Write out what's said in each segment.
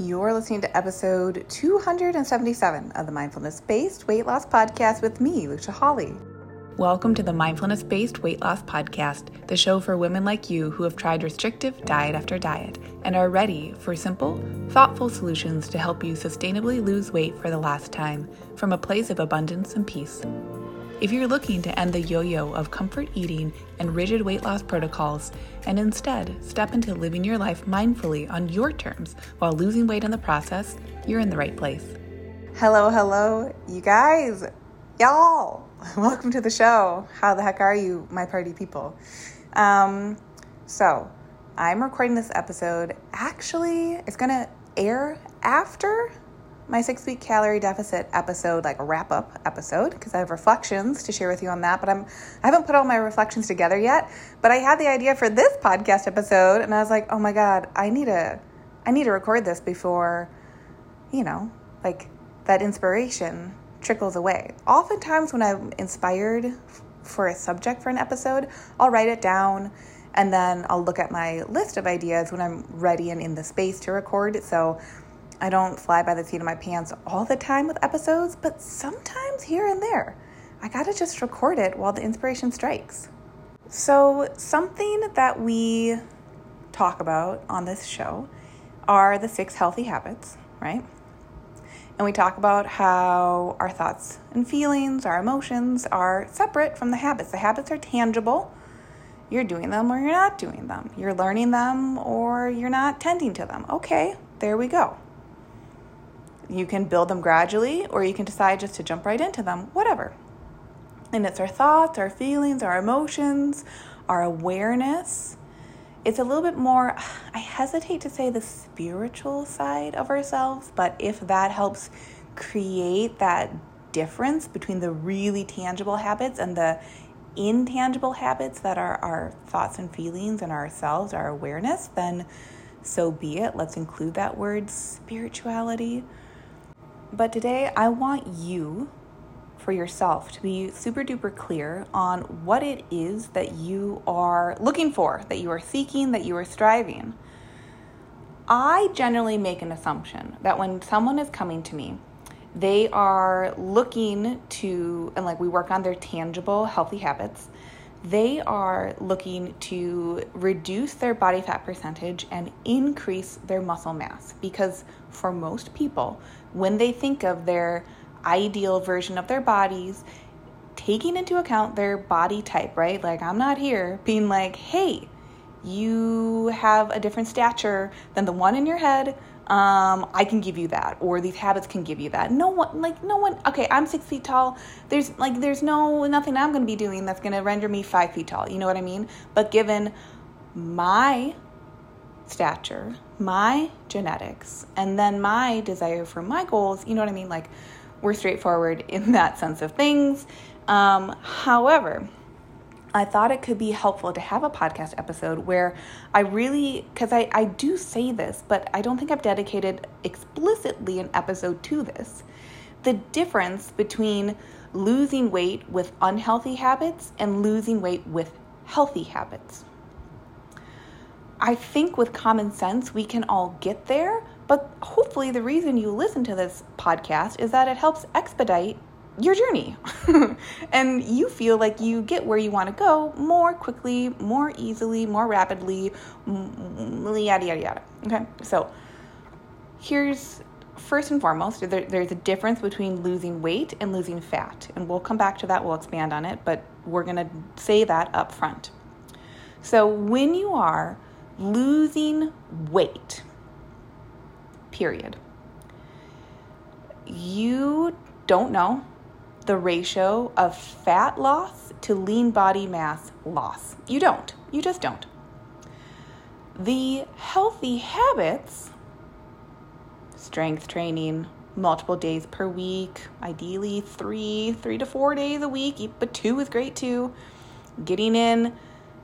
You're listening to episode 277 of the Mindfulness Based Weight Loss Podcast with me, Lucia Hawley. Welcome to the Mindfulness Based Weight Loss Podcast, the show for women like you who have tried restrictive diet after diet and are ready for simple, thoughtful solutions to help you sustainably lose weight for the last time from a place of abundance and peace. If you're looking to end the yo yo of comfort eating and rigid weight loss protocols and instead step into living your life mindfully on your terms while losing weight in the process, you're in the right place. Hello, hello, you guys, y'all. Welcome to the show. How the heck are you, my party people? Um, so, I'm recording this episode. Actually, it's going to air after my six week calorie deficit episode, like a wrap up episode, because I have reflections to share with you on that. But I'm I haven't put all my reflections together yet. But I had the idea for this podcast episode, and I was like, oh my god, I need to I need to record this before, you know, like that inspiration trickles away. Oftentimes, when I'm inspired for a subject for an episode, I'll write it down and then I'll look at my list of ideas when I'm ready and in the space to record. So I don't fly by the seat of my pants all the time with episodes, but sometimes here and there. I gotta just record it while the inspiration strikes. So, something that we talk about on this show are the six healthy habits, right? And we talk about how our thoughts and feelings, our emotions are separate from the habits. The habits are tangible. You're doing them or you're not doing them. You're learning them or you're not tending to them. Okay, there we go. You can build them gradually, or you can decide just to jump right into them, whatever. And it's our thoughts, our feelings, our emotions, our awareness. It's a little bit more, I hesitate to say the spiritual side of ourselves, but if that helps create that difference between the really tangible habits and the intangible habits that are our thoughts and feelings and ourselves, our awareness, then so be it. Let's include that word spirituality. But today, I want you, for yourself, to be super duper clear on what it is that you are looking for, that you are seeking, that you are striving. I generally make an assumption that when someone is coming to me, they are looking to, and like we work on their tangible, healthy habits, they are looking to reduce their body fat percentage and increase their muscle mass because for most people, when they think of their ideal version of their bodies, taking into account their body type, right? Like, I'm not here being like, hey, you have a different stature than the one in your head. Um, I can give you that, or these habits can give you that. No one, like, no one, okay, I'm six feet tall. There's, like, there's no, nothing I'm gonna be doing that's gonna render me five feet tall. You know what I mean? But given my stature, my genetics, and then my desire for my goals, you know what I mean? Like, we're straightforward in that sense of things. Um, however, I thought it could be helpful to have a podcast episode where I really, because I, I do say this, but I don't think I've dedicated explicitly an episode to this. The difference between losing weight with unhealthy habits and losing weight with healthy habits. I think with common sense, we can all get there. But hopefully, the reason you listen to this podcast is that it helps expedite your journey. and you feel like you get where you want to go more quickly, more easily, more rapidly, yada, yada, yada. Okay, so here's first and foremost there, there's a difference between losing weight and losing fat. And we'll come back to that, we'll expand on it, but we're going to say that up front. So when you are losing weight, period. You don't know the ratio of fat loss to lean body mass loss. You don't. You just don't. The healthy habits, strength training, multiple days per week, ideally three, three to four days a week, but two is great too. Getting in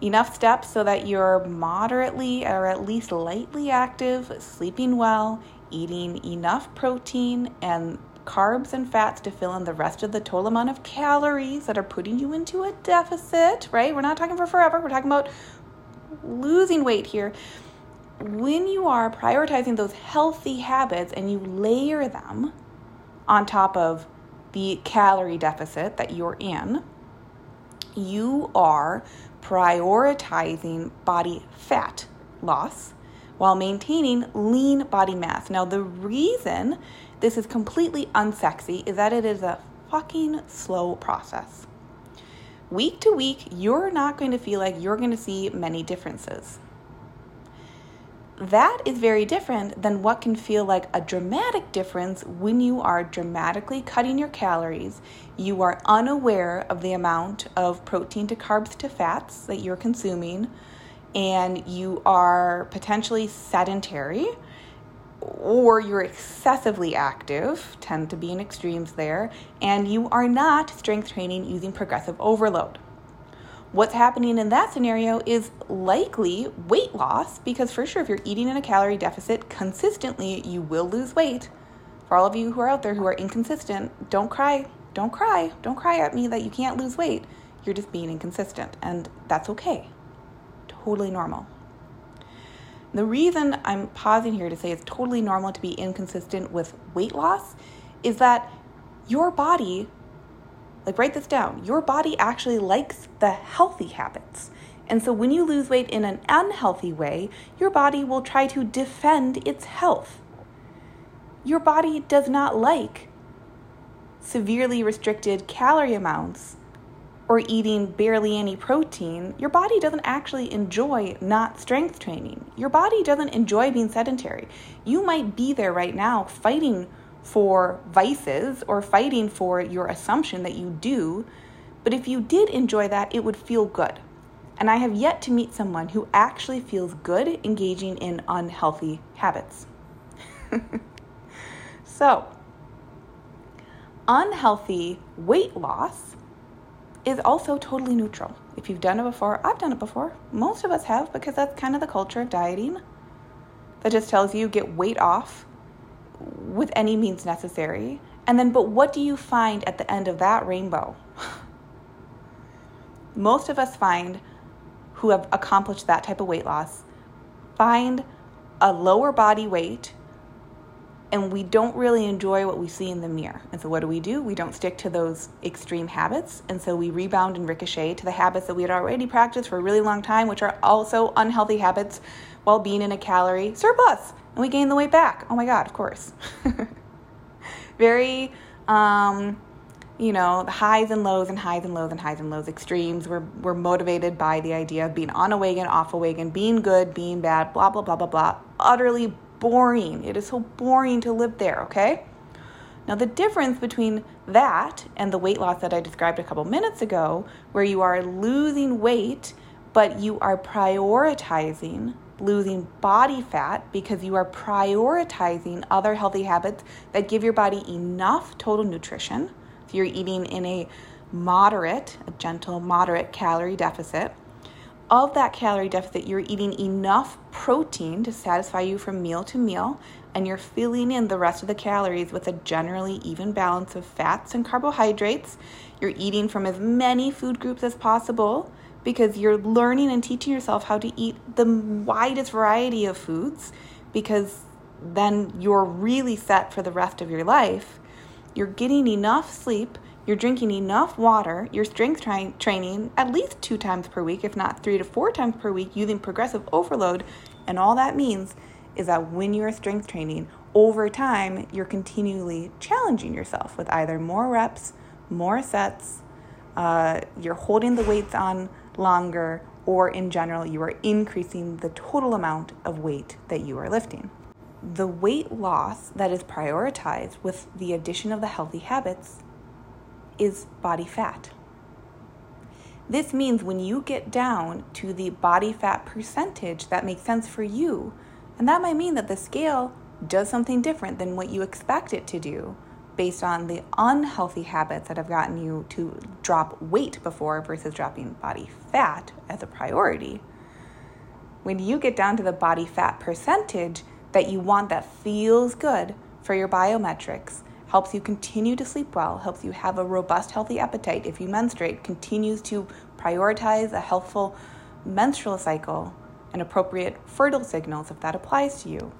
enough steps so that you're moderately or at least lightly active, sleeping well, eating enough protein and carbs and fats to fill in the rest of the total amount of calories that are putting you into a deficit, right? We're not talking for forever, we're talking about losing weight here. when you are prioritizing those healthy habits and you layer them on top of the calorie deficit that you're in, you are prioritizing body fat loss while maintaining lean body mass. Now, the reason this is completely unsexy is that it is a fucking slow process. Week to week, you're not going to feel like you're going to see many differences that is very different than what can feel like a dramatic difference when you are dramatically cutting your calories. You are unaware of the amount of protein to carbs to fats that you're consuming, and you are potentially sedentary or you're excessively active, tend to be in extremes there, and you are not strength training using progressive overload. What's happening in that scenario is likely weight loss because for sure if you're eating in a calorie deficit consistently you will lose weight. For all of you who are out there who are inconsistent don't cry don't cry don't cry at me that you can't lose weight. You're just being inconsistent and that's okay. Totally normal the reason i'm pausing here to say it's totally normal to be inconsistent with weight loss is that your body like, write this down. Your body actually likes the healthy habits. And so, when you lose weight in an unhealthy way, your body will try to defend its health. Your body does not like severely restricted calorie amounts or eating barely any protein. Your body doesn't actually enjoy not strength training. Your body doesn't enjoy being sedentary. You might be there right now fighting for vices or fighting for your assumption that you do. But if you did enjoy that, it would feel good. And I have yet to meet someone who actually feels good engaging in unhealthy habits. so, unhealthy weight loss is also totally neutral. If you've done it before, I've done it before. Most of us have because that's kind of the culture of dieting. That just tells you get weight off with any means necessary. And then, but what do you find at the end of that rainbow? Most of us find who have accomplished that type of weight loss find a lower body weight and we don't really enjoy what we see in the mirror. And so, what do we do? We don't stick to those extreme habits. And so, we rebound and ricochet to the habits that we had already practiced for a really long time, which are also unhealthy habits while being in a calorie surplus and we gain the weight back. Oh my God, of course. Very, um, you know, the highs and lows and highs and lows and highs and lows extremes. We're, we're motivated by the idea of being on a wagon, off a wagon, being good, being bad, blah, blah, blah, blah, blah. Utterly boring. It is so boring to live there, okay? Now, the difference between that and the weight loss that I described a couple minutes ago, where you are losing weight, but you are prioritizing losing body fat because you are prioritizing other healthy habits that give your body enough total nutrition. If you're eating in a moderate, a gentle, moderate calorie deficit, of that calorie deficit, you're eating enough protein to satisfy you from meal to meal, and you're filling in the rest of the calories with a generally even balance of fats and carbohydrates. You're eating from as many food groups as possible because you're learning and teaching yourself how to eat the widest variety of foods because then you're really set for the rest of your life. You're getting enough sleep, you're drinking enough water, you're strength tra- training at least two times per week, if not three to four times per week, using progressive overload. And all that means is that when you're strength training, over time, you're continually challenging yourself with either more reps, more sets, uh, you're holding the weights on longer, or in general, you are increasing the total amount of weight that you are lifting. The weight loss that is prioritized with the addition of the healthy habits is body fat. This means when you get down to the body fat percentage that makes sense for you, and that might mean that the scale does something different than what you expect it to do based on the unhealthy habits that have gotten you to drop weight before versus dropping body fat as a priority. When you get down to the body fat percentage that you want that feels good for your biometrics, helps you continue to sleep well, helps you have a robust, healthy appetite if you menstruate, continues to prioritize a healthful menstrual cycle, and appropriate fertile signals if that applies to you.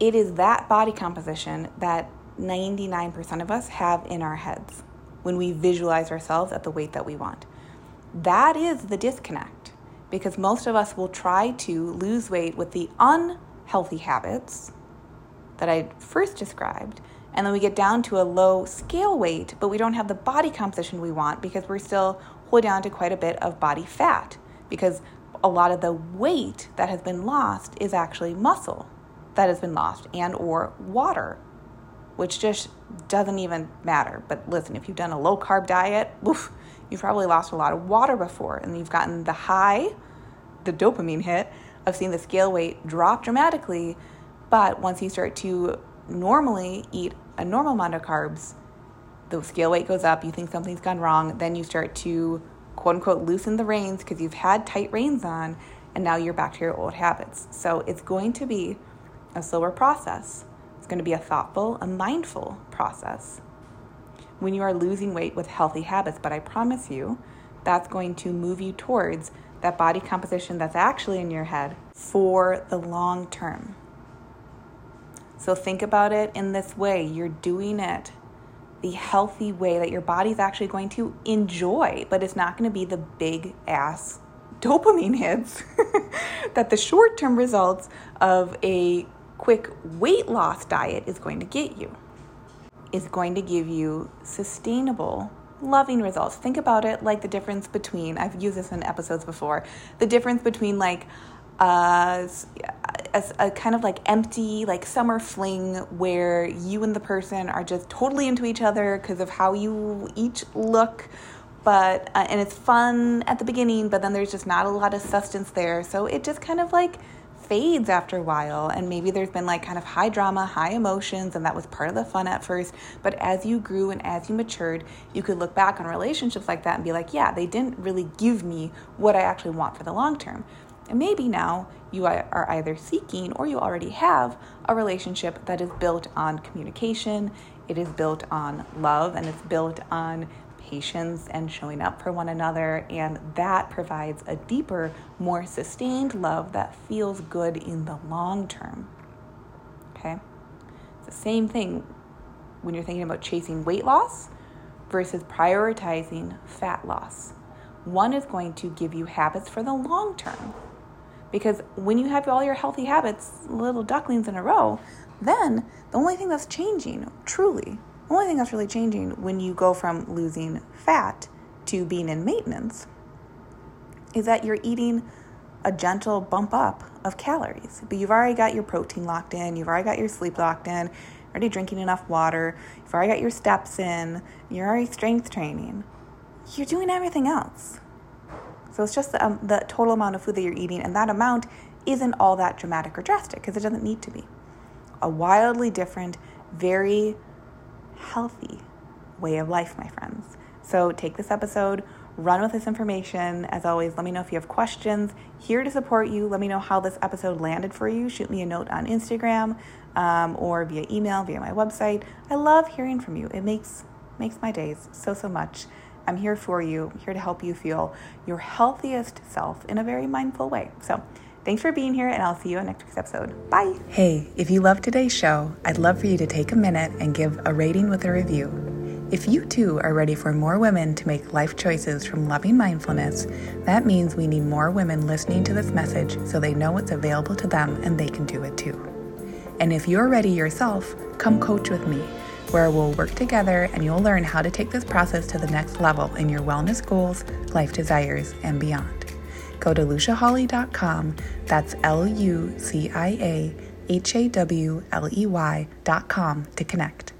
It is that body composition that 99% of us have in our heads when we visualize ourselves at the weight that we want. That is the disconnect because most of us will try to lose weight with the unhealthy habits that I first described. And then we get down to a low scale weight, but we don't have the body composition we want because we're still holding on to quite a bit of body fat because a lot of the weight that has been lost is actually muscle that has been lost and or water which just doesn't even matter. But listen if you've done a low carb diet oof, you've probably lost a lot of water before and you've gotten the high the dopamine hit of seeing the scale weight drop dramatically. But once you start to normally eat a normal amount of carbs the scale weight goes up you think something's gone wrong then you start to quote unquote loosen the reins because you've had tight reins on and now you're back to your old habits. So it's going to be a slower process. It's going to be a thoughtful, a mindful process when you are losing weight with healthy habits. But I promise you, that's going to move you towards that body composition that's actually in your head for the long term. So think about it in this way you're doing it the healthy way that your body's actually going to enjoy, but it's not going to be the big ass dopamine hits that the short term results of a quick weight loss diet is going to get you. Is going to give you sustainable, loving results. Think about it like the difference between, I've used this in episodes before, the difference between like uh, a, a, kind of like empty like summer fling where you and the person are just totally into each other because of how you each look but uh, and it's fun at the beginning but then there's just not a lot of substance there. So it just kind of like fades after a while and maybe there's been like kind of high drama high emotions and that was part of the fun at first. But as you grew and as you matured you could look back on relationships like that and be like yeah they didn't really give me what i actually want for the long term and maybe now you are either seeking or you already have a relationship that is built on communication, it is built on love, and it's built on patience and showing up for one another. And that provides a deeper, more sustained love that feels good in the long term. Okay? It's the same thing when you're thinking about chasing weight loss versus prioritizing fat loss. One is going to give you habits for the long term because when you have all your healthy habits, little ducklings in a row, then the only thing that's changing, truly, the only thing that's really changing when you go from losing fat to being in maintenance is that you're eating a gentle bump up of calories. But you've already got your protein locked in, you've already got your sleep locked in, already drinking enough water, you've already got your steps in, you're already strength training. You're doing everything else. So it's just the, um, the total amount of food that you're eating, and that amount isn't all that dramatic or drastic because it doesn't need to be. A wildly different, very healthy way of life, my friends. So take this episode, run with this information. As always, let me know if you have questions. Here to support you. Let me know how this episode landed for you. Shoot me a note on Instagram um, or via email, via my website. I love hearing from you. It makes makes my days so so much. I'm here for you, here to help you feel your healthiest self in a very mindful way. So, Thanks for being here, and I'll see you in next week's episode. Bye. Hey, if you love today's show, I'd love for you to take a minute and give a rating with a review. If you too are ready for more women to make life choices from loving mindfulness, that means we need more women listening to this message so they know it's available to them and they can do it too. And if you're ready yourself, come coach with me where we'll work together and you'll learn how to take this process to the next level in your wellness goals, life desires, and beyond. Go to luciahawley.com, that's L U C I A H A W L E Y.com to connect.